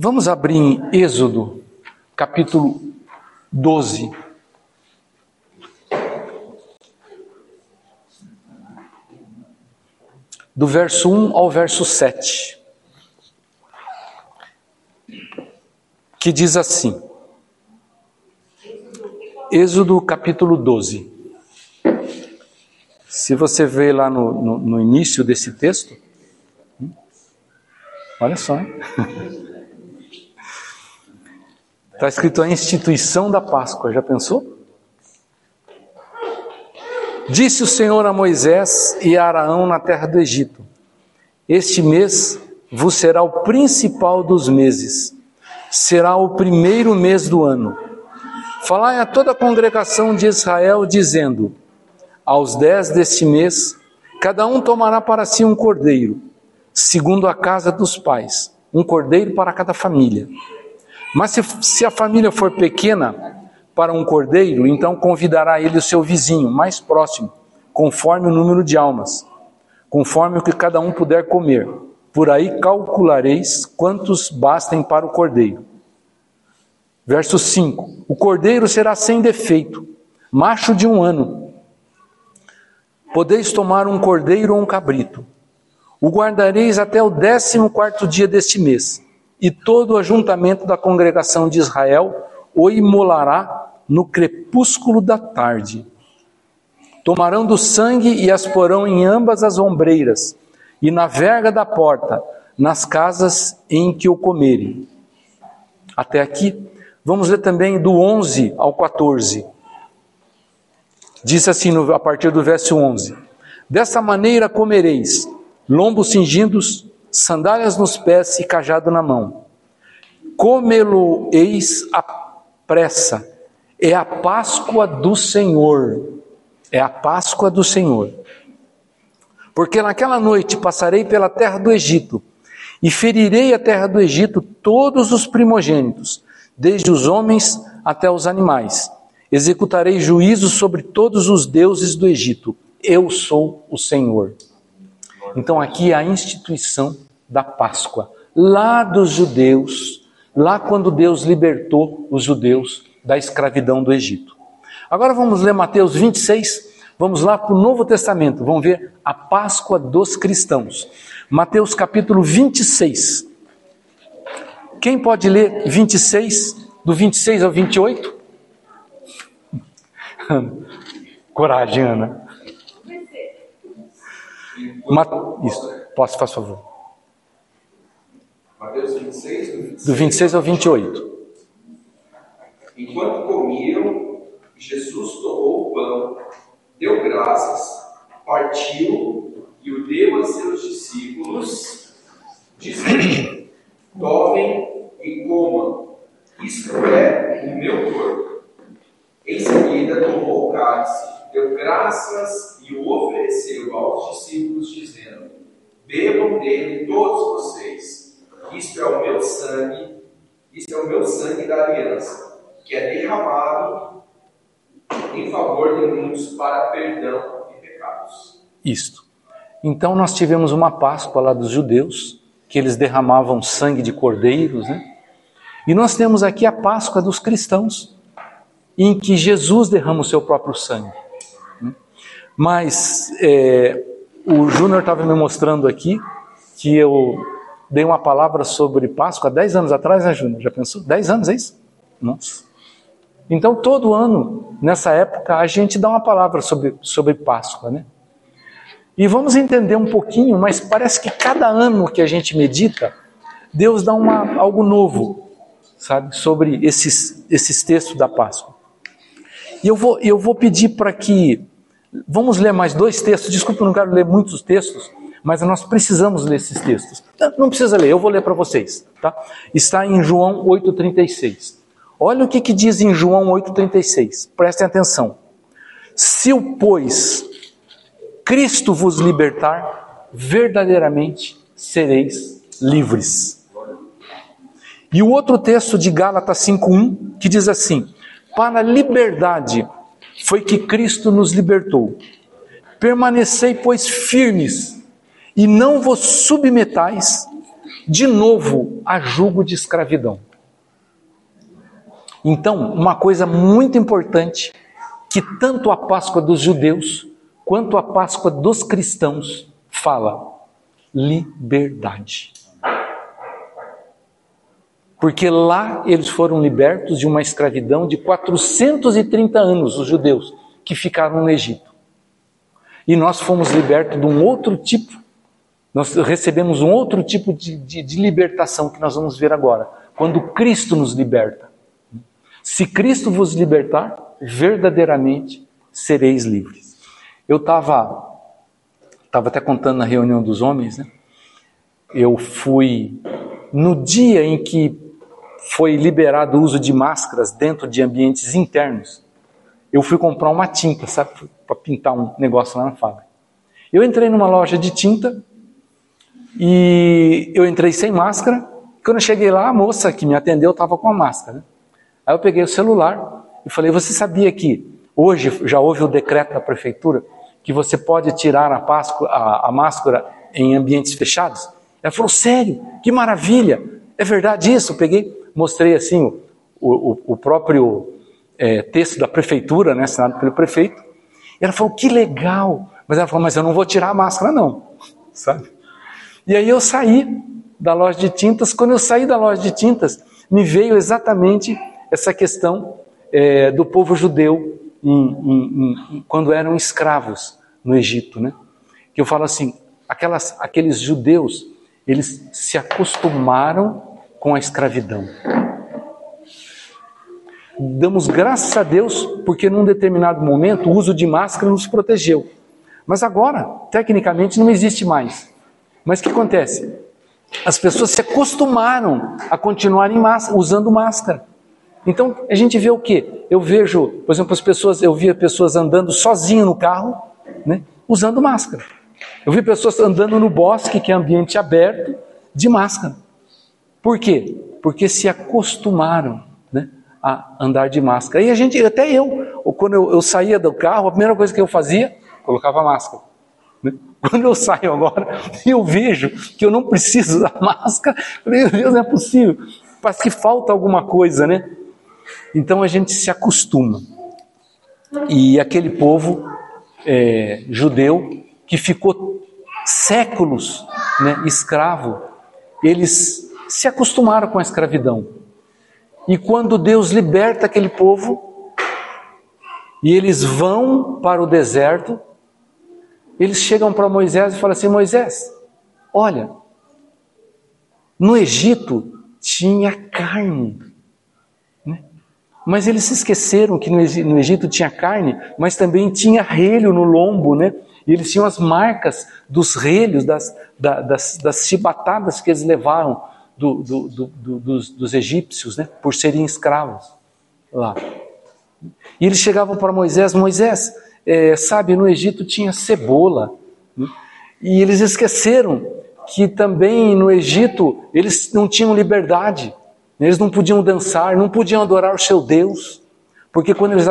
Vamos abrir em Êxodo, capítulo 12. Do verso 1 ao verso 7. Que diz assim: Êxodo capítulo 12. Se você vê lá no, no, no início desse texto, hum, olha só, está escrito a instituição da Páscoa, já pensou? Disse o Senhor a Moisés e a Araão na terra do Egito: Este mês vos será o principal dos meses, será o primeiro mês do ano Falai a toda a congregação de Israel, dizendo: Aos dez deste mês, cada um tomará para si um cordeiro, segundo a casa dos pais, um cordeiro para cada família. Mas se, se a família for pequena para um cordeiro, então convidará ele o seu vizinho mais próximo, conforme o número de almas, conforme o que cada um puder comer. Por aí calculareis quantos bastem para o cordeiro. Verso 5: O cordeiro será sem defeito, macho de um ano. Podeis tomar um cordeiro ou um cabrito. O guardareis até o décimo quarto dia deste mês, e todo o ajuntamento da congregação de Israel o imolará no crepúsculo da tarde. Tomarão do sangue e as porão em ambas as ombreiras, e na verga da porta, nas casas em que o comerem. Até aqui Vamos ler também do 11 ao 14. Diz assim a partir do verso 11: Dessa maneira comereis lombos cingidos, sandálias nos pés e cajado na mão. Comê-lo-eis à pressa. É a Páscoa do Senhor. É a Páscoa do Senhor. Porque naquela noite passarei pela terra do Egito e ferirei a terra do Egito todos os primogênitos desde os homens até os animais. Executarei juízo sobre todos os deuses do Egito. Eu sou o Senhor. Então aqui é a instituição da Páscoa, lá dos judeus, lá quando Deus libertou os judeus da escravidão do Egito. Agora vamos ler Mateus 26, vamos lá para o Novo Testamento, vamos ver a Páscoa dos cristãos. Mateus capítulo 26. Quem pode ler 26, do 26 ao 28? Coragem, Ana. Isso, posso, faz favor. Mateus 26, do 26, do 26 ao 28. Enquanto comiam, Jesus tomou o pão, deu graças, partiu e o deu a seus discípulos, dizendo: Tomem e comam, isto é o meu corpo. Em seguida, tomou o cálice, deu graças e o ofereceu aos discípulos, dizendo: Bebam dele todos vocês. Isto é o meu sangue, isto é o meu sangue da aliança, que é derramado em favor de muitos para perdão de pecados. Isto. Então nós tivemos uma Páscoa lá dos judeus, que eles derramavam sangue de cordeiros, né? E nós temos aqui a Páscoa dos cristãos, em que Jesus derrama o seu próprio sangue. Mas é, o Júnior estava me mostrando aqui que eu dei uma palavra sobre Páscoa há 10 anos atrás, né, Júnior? Já pensou? 10 anos, é isso? Nossa. Então, todo ano, nessa época, a gente dá uma palavra sobre, sobre Páscoa, né? E vamos entender um pouquinho, mas parece que cada ano que a gente medita, Deus dá uma, algo novo, sabe, sobre esses, esses textos da Páscoa. E eu vou, eu vou pedir para que. Vamos ler mais dois textos. Desculpa, eu não quero ler muitos textos, mas nós precisamos ler esses textos. Não precisa ler, eu vou ler para vocês. Tá? Está em João 8,36. Olha o que, que diz em João 8,36. Prestem atenção. Se o, pois, Cristo vos libertar, verdadeiramente sereis livres. E o outro texto de Gálatas 5:1 que diz assim: Para a liberdade foi que Cristo nos libertou. Permanecei, pois, firmes, e não vos submetais de novo a jugo de escravidão. Então, uma coisa muito importante que tanto a Páscoa dos judeus quanto a Páscoa dos cristãos fala: liberdade. Porque lá eles foram libertos de uma escravidão de 430 anos, os judeus, que ficaram no Egito. E nós fomos libertos de um outro tipo, nós recebemos um outro tipo de, de, de libertação que nós vamos ver agora, quando Cristo nos liberta. Se Cristo vos libertar, verdadeiramente sereis livres. Eu estava estava até contando na reunião dos homens, né? Eu fui no dia em que foi liberado o uso de máscaras dentro de ambientes internos. Eu fui comprar uma tinta, sabe, para pintar um negócio lá na fábrica. Eu entrei numa loja de tinta e eu entrei sem máscara. Quando eu cheguei lá, a moça que me atendeu estava com a máscara. Né? Aí eu peguei o celular e falei: Você sabia que hoje já houve o decreto da prefeitura que você pode tirar a, Páscoa, a, a máscara em ambientes fechados? Ela falou: Sério? Que maravilha! É verdade isso? Eu peguei, mostrei assim o, o, o próprio é, texto da prefeitura, né, assinado pelo prefeito. E ela falou: Que legal! Mas ela falou: Mas eu não vou tirar a máscara, não. Sabe? E aí eu saí da loja de tintas. Quando eu saí da loja de tintas, me veio exatamente essa questão é, do povo judeu em, em, em, quando eram escravos no Egito, né? Que eu falo assim, aquelas, aqueles judeus, eles se acostumaram com a escravidão. Damos graças a Deus porque num determinado momento o uso de máscara nos protegeu. Mas agora, tecnicamente, não existe mais. Mas o que acontece? As pessoas se acostumaram a continuar máscara, usando máscara. Então a gente vê o que? Eu vejo, por exemplo, as pessoas, eu via pessoas andando sozinho no carro, né, usando máscara. Eu vi pessoas andando no bosque, que é ambiente aberto, de máscara. Por quê? Porque se acostumaram né, a andar de máscara. E a gente, até eu, quando eu, eu saía do carro, a primeira coisa que eu fazia, colocava máscara. Né? Quando eu saio agora, eu vejo que eu não preciso da máscara, meu Deus, não é possível. Parece que falta alguma coisa, né? Então a gente se acostuma. E aquele povo é, judeu que ficou séculos né, escravo, eles se acostumaram com a escravidão. E quando Deus liberta aquele povo, e eles vão para o deserto, eles chegam para Moisés e falam assim: Moisés, olha, no Egito tinha carne. Mas eles se esqueceram que no Egito tinha carne, mas também tinha relho no lombo, né? E eles tinham as marcas dos relhos, das, das, das chibatadas que eles levaram do, do, do, dos, dos egípcios, né? Por serem escravos lá. E eles chegavam para Moisés: Moisés, é, sabe, no Egito tinha cebola. Né? E eles esqueceram que também no Egito eles não tinham liberdade. Eles não podiam dançar, não podiam adorar o seu Deus, porque quando eles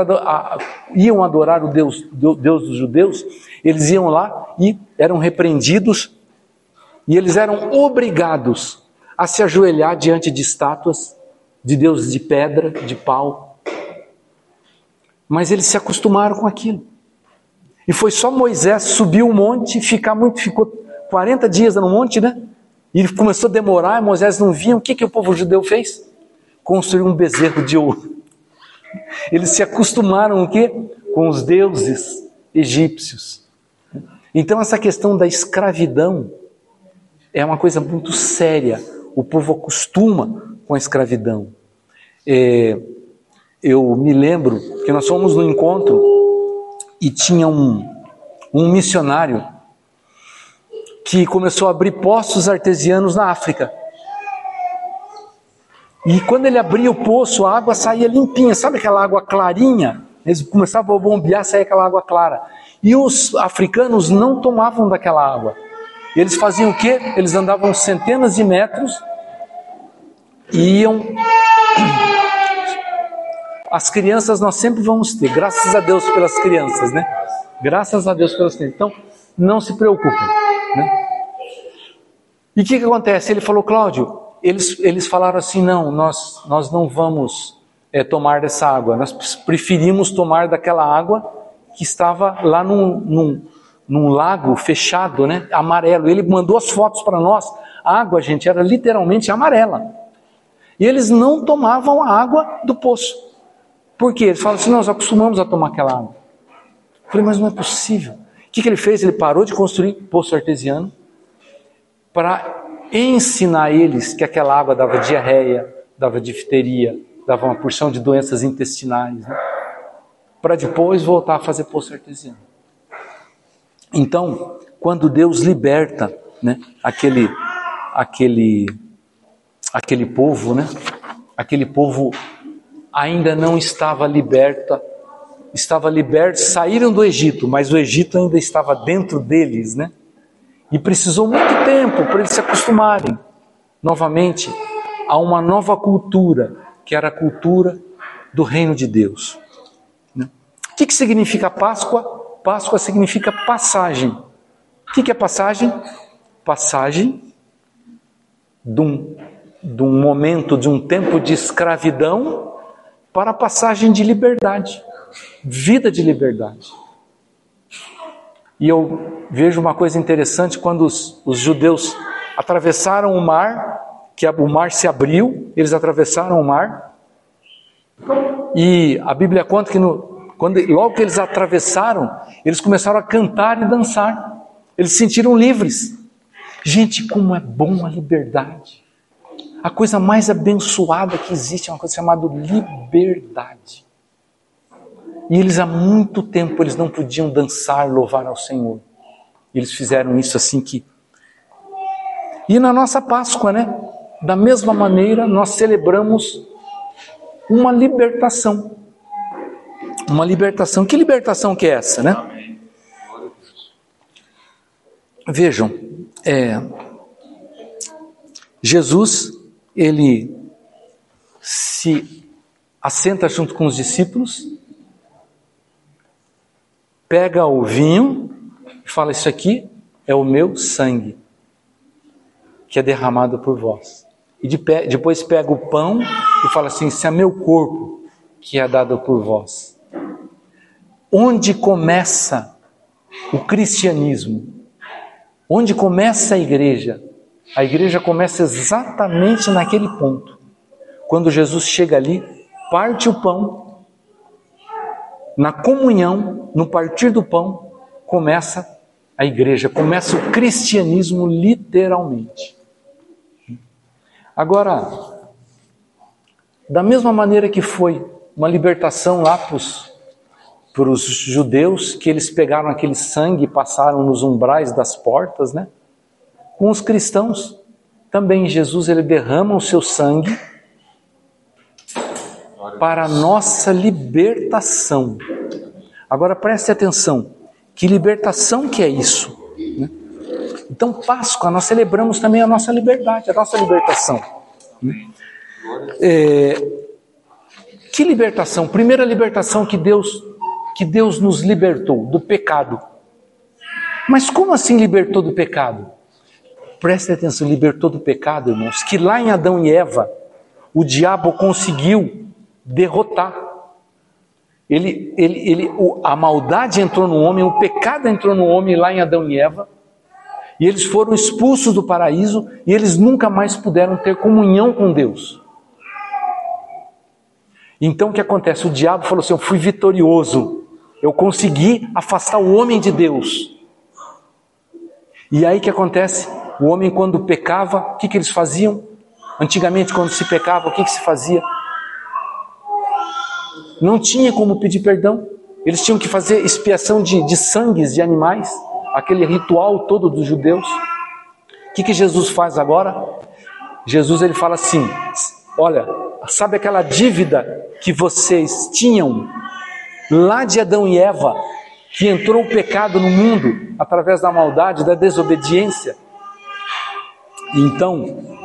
iam adorar o Deus, Deus dos judeus, eles iam lá e eram repreendidos e eles eram obrigados a se ajoelhar diante de estátuas de deuses de pedra, de pau. Mas eles se acostumaram com aquilo. E foi só Moisés subir o monte, ficar muito, ficou 40 dias no monte, né? E começou a demorar, Moisés não vinha. O que, que o povo judeu fez? Construiu um bezerro de ouro. Eles se acostumaram o quê? Com os deuses egípcios. Então essa questão da escravidão é uma coisa muito séria. O povo acostuma com a escravidão. É, eu me lembro que nós fomos no encontro e tinha um, um missionário que começou a abrir poços artesianos na África. E quando ele abria o poço, a água saía limpinha, sabe aquela água clarinha? Eles começavam a bombear, saía aquela água clara. E os africanos não tomavam daquela água. Eles faziam o quê? Eles andavam centenas de metros e iam. As crianças nós sempre vamos ter, graças a Deus pelas crianças, né? Graças a Deus pelas crianças. Então, não se preocupem. Né? E o que, que acontece? Ele falou, Cláudio, eles, eles falaram assim: não, nós, nós não vamos é, tomar dessa água, nós preferimos tomar daquela água que estava lá num, num, num lago fechado, né, amarelo. Ele mandou as fotos para nós. A água, gente, era literalmente amarela. E eles não tomavam a água do poço. Por quê? Eles falam assim: nós acostumamos a tomar aquela água. Eu falei, mas não é possível. O que, que ele fez? Ele parou de construir poço artesiano para ensinar eles que aquela água dava diarreia, dava difteria, dava uma porção de doenças intestinais, né? para depois voltar a fazer poço artesiano. Então, quando Deus liberta né, aquele, aquele, aquele povo, né, aquele povo ainda não estava liberta, estava liberto, saíram do Egito, mas o Egito ainda estava dentro deles, né? E precisou muito tempo para eles se acostumarem novamente a uma nova cultura, que era a cultura do reino de Deus. Né? O que, que significa Páscoa? Páscoa significa passagem. O que, é passagem? Passagem de um, de um momento, de um tempo de escravidão para a passagem de liberdade, vida de liberdade. E eu vejo uma coisa interessante quando os, os judeus atravessaram o mar, que o mar se abriu, eles atravessaram o mar. E a Bíblia conta que no, quando, logo que eles atravessaram, eles começaram a cantar e dançar. Eles se sentiram livres. Gente, como é bom a liberdade. A coisa mais abençoada que existe é uma coisa chamada liberdade. E eles há muito tempo eles não podiam dançar, louvar ao Senhor. Eles fizeram isso assim que. E na nossa Páscoa, né? Da mesma maneira, nós celebramos uma libertação. Uma libertação. Que libertação que é essa, né? Vejam, é, Jesus, ele se assenta junto com os discípulos pega o vinho e fala: Isso aqui é o meu sangue, que é derramado por vós. E depois pega o pão e fala assim: Isso é meu corpo, que é dado por vós. Onde começa o cristianismo? Onde começa a igreja? A igreja começa exatamente naquele ponto. Quando Jesus chega ali, parte o pão na comunhão, no partir do pão, começa a igreja, começa o cristianismo literalmente. Agora, da mesma maneira que foi uma libertação lá para os judeus, que eles pegaram aquele sangue e passaram nos umbrais das portas, né? Com os cristãos, também Jesus ele derrama o seu sangue para a nossa libertação. Agora preste atenção, que libertação que é isso? Né? Então, Páscoa, nós celebramos também a nossa liberdade, a nossa libertação. Né? É, que libertação? Primeira libertação que Deus que Deus nos libertou do pecado. Mas como assim libertou do pecado? Preste atenção, libertou do pecado, irmãos, que lá em Adão e Eva o diabo conseguiu derrotar. Ele, ele, ele, a maldade entrou no homem, o pecado entrou no homem lá em Adão e Eva, e eles foram expulsos do paraíso e eles nunca mais puderam ter comunhão com Deus. Então o que acontece? O diabo falou assim: Eu fui vitorioso, eu consegui afastar o homem de Deus. E aí que acontece? O homem, quando pecava, o que, que eles faziam? Antigamente, quando se pecava, o que, que se fazia? não tinha como pedir perdão. Eles tinham que fazer expiação de, de sangues de animais, aquele ritual todo dos judeus. O que, que Jesus faz agora? Jesus ele fala assim: olha, sabe aquela dívida que vocês tinham lá de Adão e Eva, que entrou o pecado no mundo através da maldade, da desobediência? Então,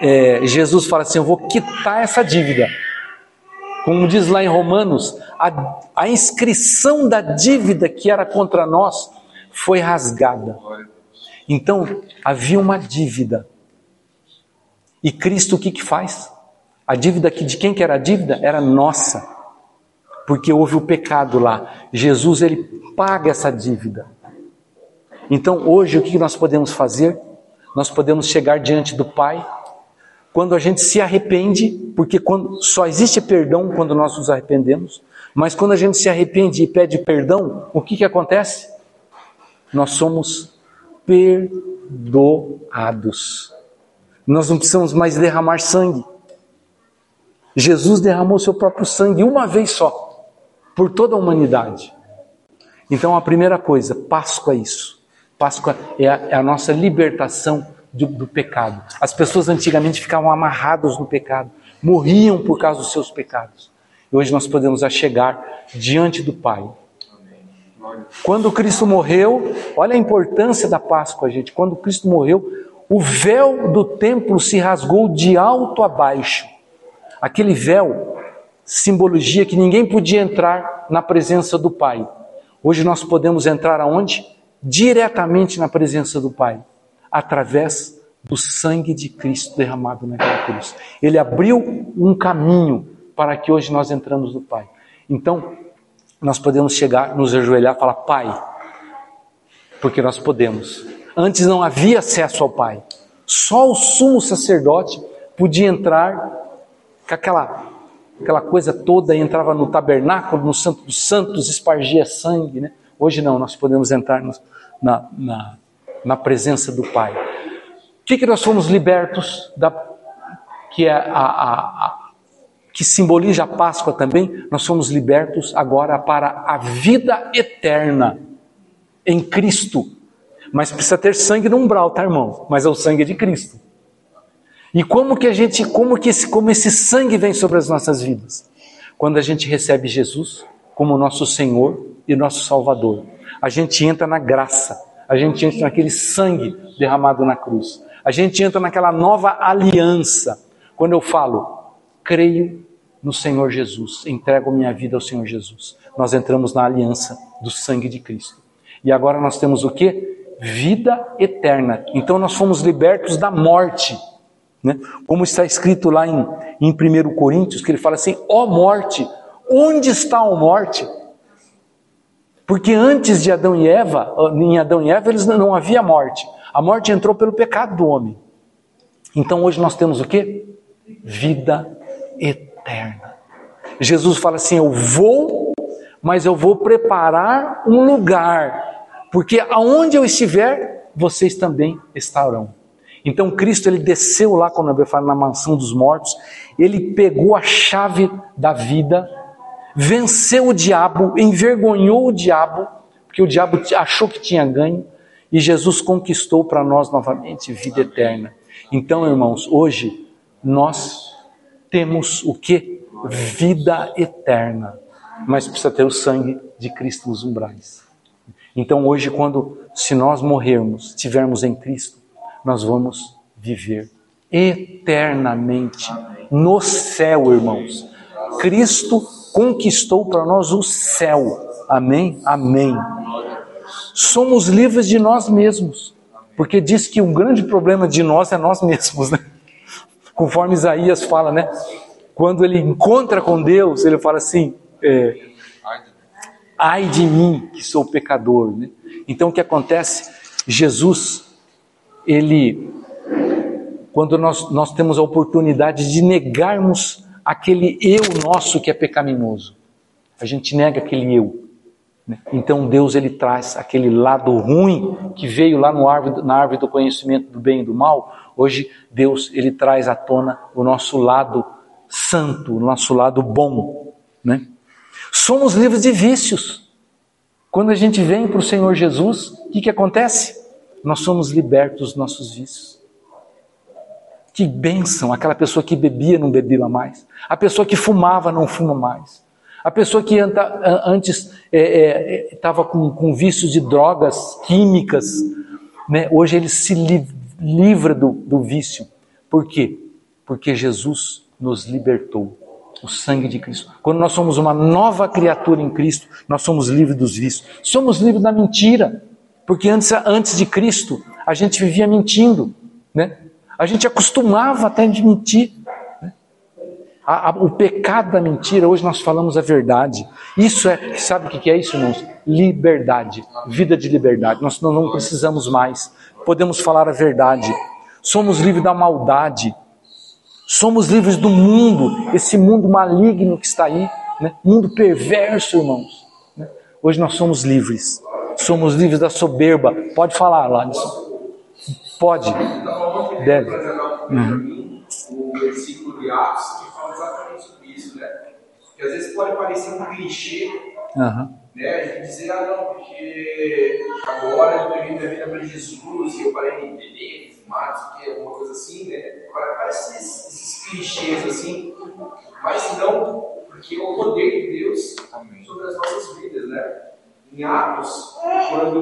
é, Jesus fala assim: eu vou quitar essa dívida. Como diz lá em Romanos, a, a inscrição da dívida que era contra nós foi rasgada. Então, havia uma dívida. E Cristo o que, que faz? A dívida de quem que era a dívida? Era nossa. Porque houve o pecado lá. Jesus ele paga essa dívida. Então, hoje o que nós podemos fazer? Nós podemos chegar diante do Pai quando a gente se arrepende, porque quando, só existe perdão quando nós nos arrependemos, mas quando a gente se arrepende e pede perdão, o que, que acontece? Nós somos perdoados. Nós não precisamos mais derramar sangue. Jesus derramou seu próprio sangue uma vez só, por toda a humanidade. Então a primeira coisa, Páscoa é isso. Páscoa é a, é a nossa libertação do, do pecado. As pessoas antigamente ficavam amarradas no pecado, morriam por causa dos seus pecados. E hoje nós podemos chegar diante do Pai. Quando Cristo morreu, olha a importância da Páscoa, gente. Quando Cristo morreu, o véu do templo se rasgou de alto a baixo. Aquele véu, simbologia que ninguém podia entrar na presença do Pai. Hoje nós podemos entrar aonde? Diretamente na presença do Pai através do sangue de Cristo derramado naquela cruz. Ele abriu um caminho para que hoje nós entramos no Pai. Então, nós podemos chegar, nos ajoelhar e falar: Pai, porque nós podemos. Antes não havia acesso ao Pai. Só o sumo sacerdote podia entrar com aquela, aquela coisa toda, entrava no tabernáculo, no Santo dos Santos, espargia sangue. Né? Hoje não, nós podemos entrar no, na, na na presença do Pai. O que, que nós fomos libertos da que é a, a, a, que simboliza a Páscoa também? Nós somos libertos agora para a vida eterna em Cristo. Mas precisa ter sangue no umbral, tá, irmão? Mas é o sangue de Cristo. E como que a gente, como que esse, como esse sangue vem sobre as nossas vidas? Quando a gente recebe Jesus como nosso Senhor e nosso Salvador, a gente entra na graça a gente entra naquele sangue derramado na cruz. A gente entra naquela nova aliança. Quando eu falo, creio no Senhor Jesus, entrego minha vida ao Senhor Jesus. Nós entramos na aliança do sangue de Cristo. E agora nós temos o que? Vida eterna. Então nós fomos libertos da morte. Né? Como está escrito lá em, em 1 Coríntios, que ele fala assim: ó oh morte, onde está a morte? Porque antes de Adão e Eva, em Adão e Eva, eles não havia morte. A morte entrou pelo pecado do homem. Então hoje nós temos o que? Vida eterna. Jesus fala assim: Eu vou, mas eu vou preparar um lugar, porque aonde eu estiver, vocês também estarão. Então Cristo ele desceu lá, quando eu falo na mansão dos mortos, ele pegou a chave da vida venceu o diabo, envergonhou o diabo, porque o diabo achou que tinha ganho, e Jesus conquistou para nós novamente vida eterna. Então, irmãos, hoje nós temos o que? Vida eterna, mas precisa ter o sangue de Cristo nos umbrais. Então, hoje, quando se nós morrermos, estivermos em Cristo, nós vamos viver eternamente no céu, irmãos. Cristo conquistou para nós o céu. Amém? Amém. Somos livres de nós mesmos, porque diz que um grande problema de nós é nós mesmos, né? Conforme Isaías fala, né? Quando ele encontra com Deus, ele fala assim: é, ai de mim que sou pecador. Né? Então o que acontece? Jesus, ele, quando nós, nós temos a oportunidade de negarmos aquele eu nosso que é pecaminoso. A gente nega aquele eu. Né? Então Deus ele traz aquele lado ruim que veio lá no árvore, na árvore do conhecimento do bem e do mal. Hoje Deus ele traz à tona o nosso lado santo, o nosso lado bom. Né? Somos livres de vícios. Quando a gente vem para o Senhor Jesus, o que, que acontece? Nós somos libertos dos nossos vícios. Que bênção! Aquela pessoa que bebia não bebia mais. A pessoa que fumava não fuma mais. A pessoa que antes estava é, é, com, com vícios de drogas químicas, né? hoje ele se li, livra do, do vício. Por quê? Porque Jesus nos libertou. O sangue de Cristo. Quando nós somos uma nova criatura em Cristo, nós somos livres dos vícios. Somos livres da mentira. Porque antes, antes de Cristo, a gente vivia mentindo, né? A gente acostumava até de mentir. Né? A, a, o pecado da mentira, hoje nós falamos a verdade. Isso é, sabe o que é isso, irmãos? Liberdade, vida de liberdade. Nós não, não precisamos mais. Podemos falar a verdade. Somos livres da maldade. Somos livres do mundo, esse mundo maligno que está aí, né? mundo perverso, irmãos. Né? Hoje nós somos livres. Somos livres da soberba. Pode falar, Lalisson. Pode. Deve. Uhum. O versículo de Atos que fala exatamente sobre isso, né? Que às vezes pode parecer um clichê, uhum. né? Dizer, ah, não, porque agora eu tenho minha vida para Jesus e eu parei de entender, fumar, que alguma coisa assim, né? Parece esses, esses clichês assim, mas não, porque é o poder de Deus sobre as nossas vidas, né? Em Atos, quando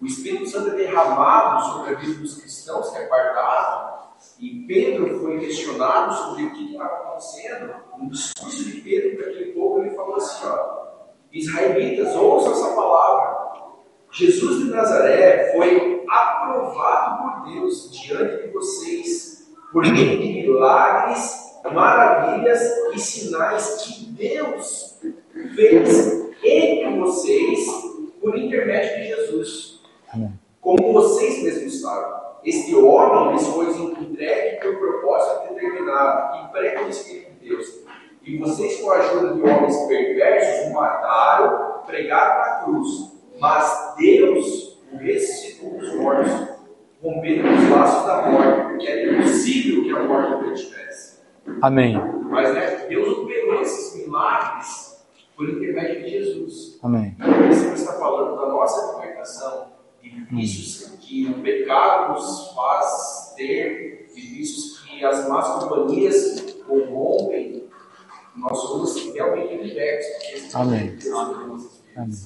o Espírito Santo é derramado sobre a vida dos cristãos que aguardavam, e Pedro foi questionado sobre o que estava acontecendo. No discurso de Pedro para aquele povo, ele falou assim: ó, Israelitas, ouçam essa palavra. Jesus de Nazaré foi aprovado por Deus diante de vocês por meio de milagres, maravilhas e sinais que Deus fez entre vocês por intermédio de Jesus. Como vocês mesmos sabem, este homem lhes foi entregue por propósito determinado e pré-conhecido de Deus. E vocês, com a ajuda de homens perversos, o mataram, pregaram na cruz. Mas Deus o ressuscitou dos mortos, rompendo os laços da morte, porque era impossível que a morte o tivesse. Amém. Mas né, Deus operou esses milagres por intermédio de Jesus. Amém. Então, você está falando da nossa libertação vícios que o pecado nos faz ter, de vícios que as más companhias corrompem, nós somos realmente libertos. Amém. Amém.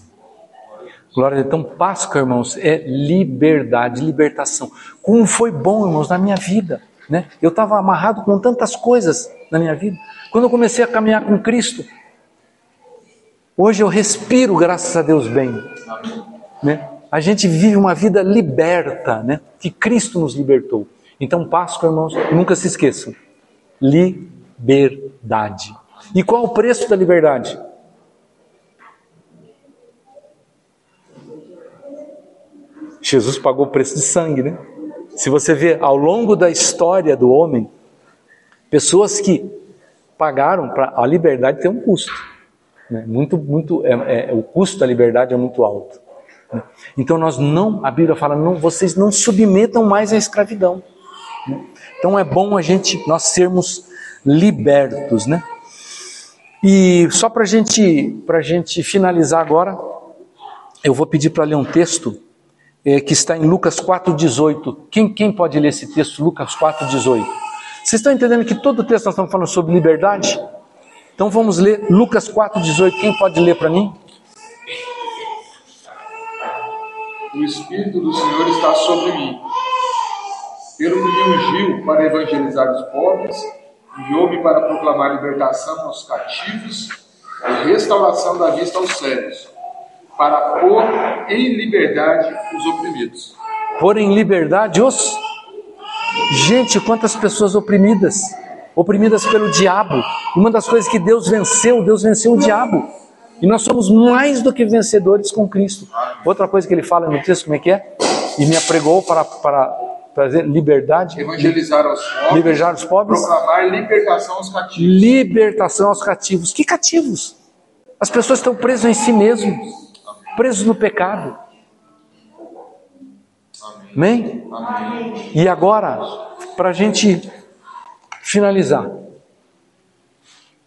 Glória. Então, Páscoa, irmãos, é liberdade, libertação. Como foi bom, irmãos, na minha vida. Né? Eu estava amarrado com tantas coisas na minha vida. Quando eu comecei a caminhar com Cristo, hoje eu respiro, graças a Deus, bem. Né? a gente vive uma vida liberta, né? Que Cristo nos libertou. Então, Páscoa, irmãos, nunca se esqueçam: liberdade. E qual o preço da liberdade? Jesus pagou o preço de sangue, né? Se você vê ao longo da história do homem, pessoas que pagaram para a liberdade tem um custo, né? muito, muito, é, é, o custo da liberdade é muito alto. Então nós não, a Bíblia fala, não, vocês não submetam mais à escravidão. Então é bom a gente, nós sermos libertos, né? E só para gente, a gente finalizar agora, eu vou pedir para ler um texto é, que está em Lucas 4,18. Quem, quem pode ler esse texto, Lucas 4,18? Vocês estão entendendo que todo o texto nós estamos falando sobre liberdade? Então vamos ler Lucas 4,18. Quem pode ler para mim? o Espírito do Senhor está sobre mim, pelo que me ungiu para evangelizar os pobres, enviou-me para proclamar libertação aos cativos e restauração da vista aos cegos, para pôr em liberdade os oprimidos. Pôr em liberdade os. Gente, quantas pessoas oprimidas, oprimidas pelo diabo. Uma das coisas que Deus venceu, Deus venceu o diabo. E nós somos mais do que vencedores com Cristo. Outra coisa que ele fala no texto, como é que é? E me apregou para, para trazer liberdade. Evangelizar aos pobres. Libertar os pobres. Proclamar libertação aos cativos. Libertação aos cativos. Que cativos? As pessoas estão presas em si mesmos. Presos no pecado. Amém? Amém? E agora, para a gente finalizar.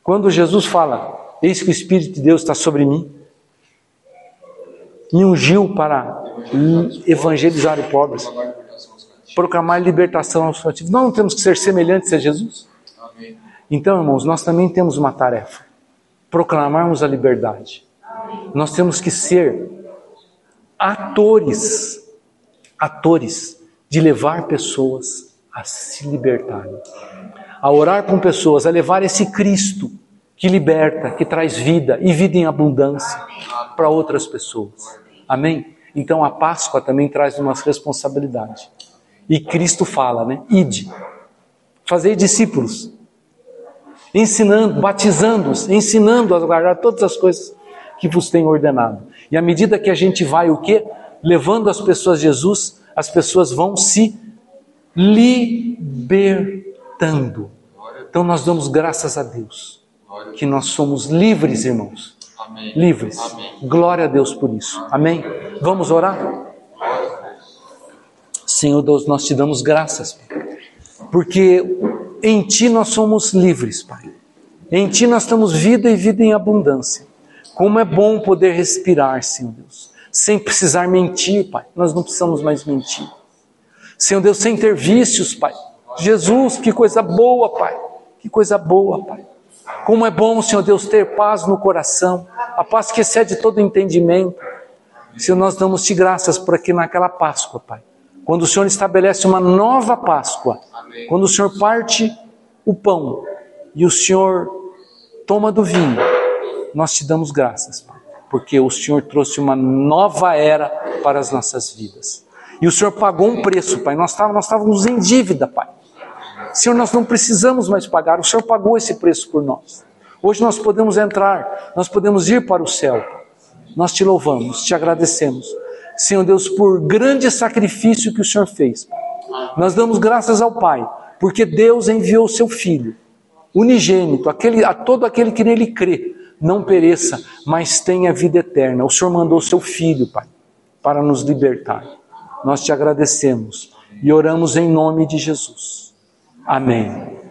Quando Jesus fala, Eis que o Espírito de Deus está sobre mim. Me ungiu para evangelizar os pobres, proclamar libertação aos cativos. Nós não temos que ser semelhantes a Jesus? Então, irmãos, nós também temos uma tarefa: proclamarmos a liberdade. Nós temos que ser atores, atores de levar pessoas a se libertarem, a orar com pessoas, a levar esse Cristo que liberta, que traz vida e vida em abundância para outras pessoas. Amém? Então a Páscoa também traz uma responsabilidade. E Cristo fala, né? Ide, fazei discípulos, ensinando, batizando-os, ensinando a guardar todas as coisas que vos tenho ordenado. E à medida que a gente vai o quê? Levando as pessoas a Jesus, as pessoas vão se Então nós damos graças a Deus que nós somos livres, irmãos. Livres. Glória a Deus por isso. Amém. Vamos orar? Senhor Deus, nós te damos graças, porque em Ti nós somos livres, Pai. Em Ti nós temos vida e vida em abundância. Como é bom poder respirar, Senhor Deus, sem precisar mentir, Pai. Nós não precisamos mais mentir. Senhor Deus, sem ter vícios, Pai. Jesus, que coisa boa, Pai. Que coisa boa, Pai. Como é bom, Senhor Deus, ter paz no coração, a paz que excede todo entendimento. Senhor, nós damos te graças por aqui naquela Páscoa, Pai. Quando o Senhor estabelece uma nova Páscoa, Amém. quando o Senhor parte o pão e o Senhor toma do vinho, nós te damos graças, Pai, porque o Senhor trouxe uma nova era para as nossas vidas. E o Senhor pagou um preço, Pai. Nós estávamos, nós estávamos em dívida, Pai. Senhor, nós não precisamos mais pagar, o Senhor pagou esse preço por nós. Hoje nós podemos entrar, nós podemos ir para o céu. Nós te louvamos, te agradecemos. Senhor Deus, por grande sacrifício que o Senhor fez. Nós damos graças ao Pai, porque Deus enviou o seu Filho, unigênito, aquele, a todo aquele que nele crê, não pereça, mas tenha vida eterna. O Senhor mandou o seu Filho, Pai, para nos libertar. Nós te agradecemos e oramos em nome de Jesus. Amém.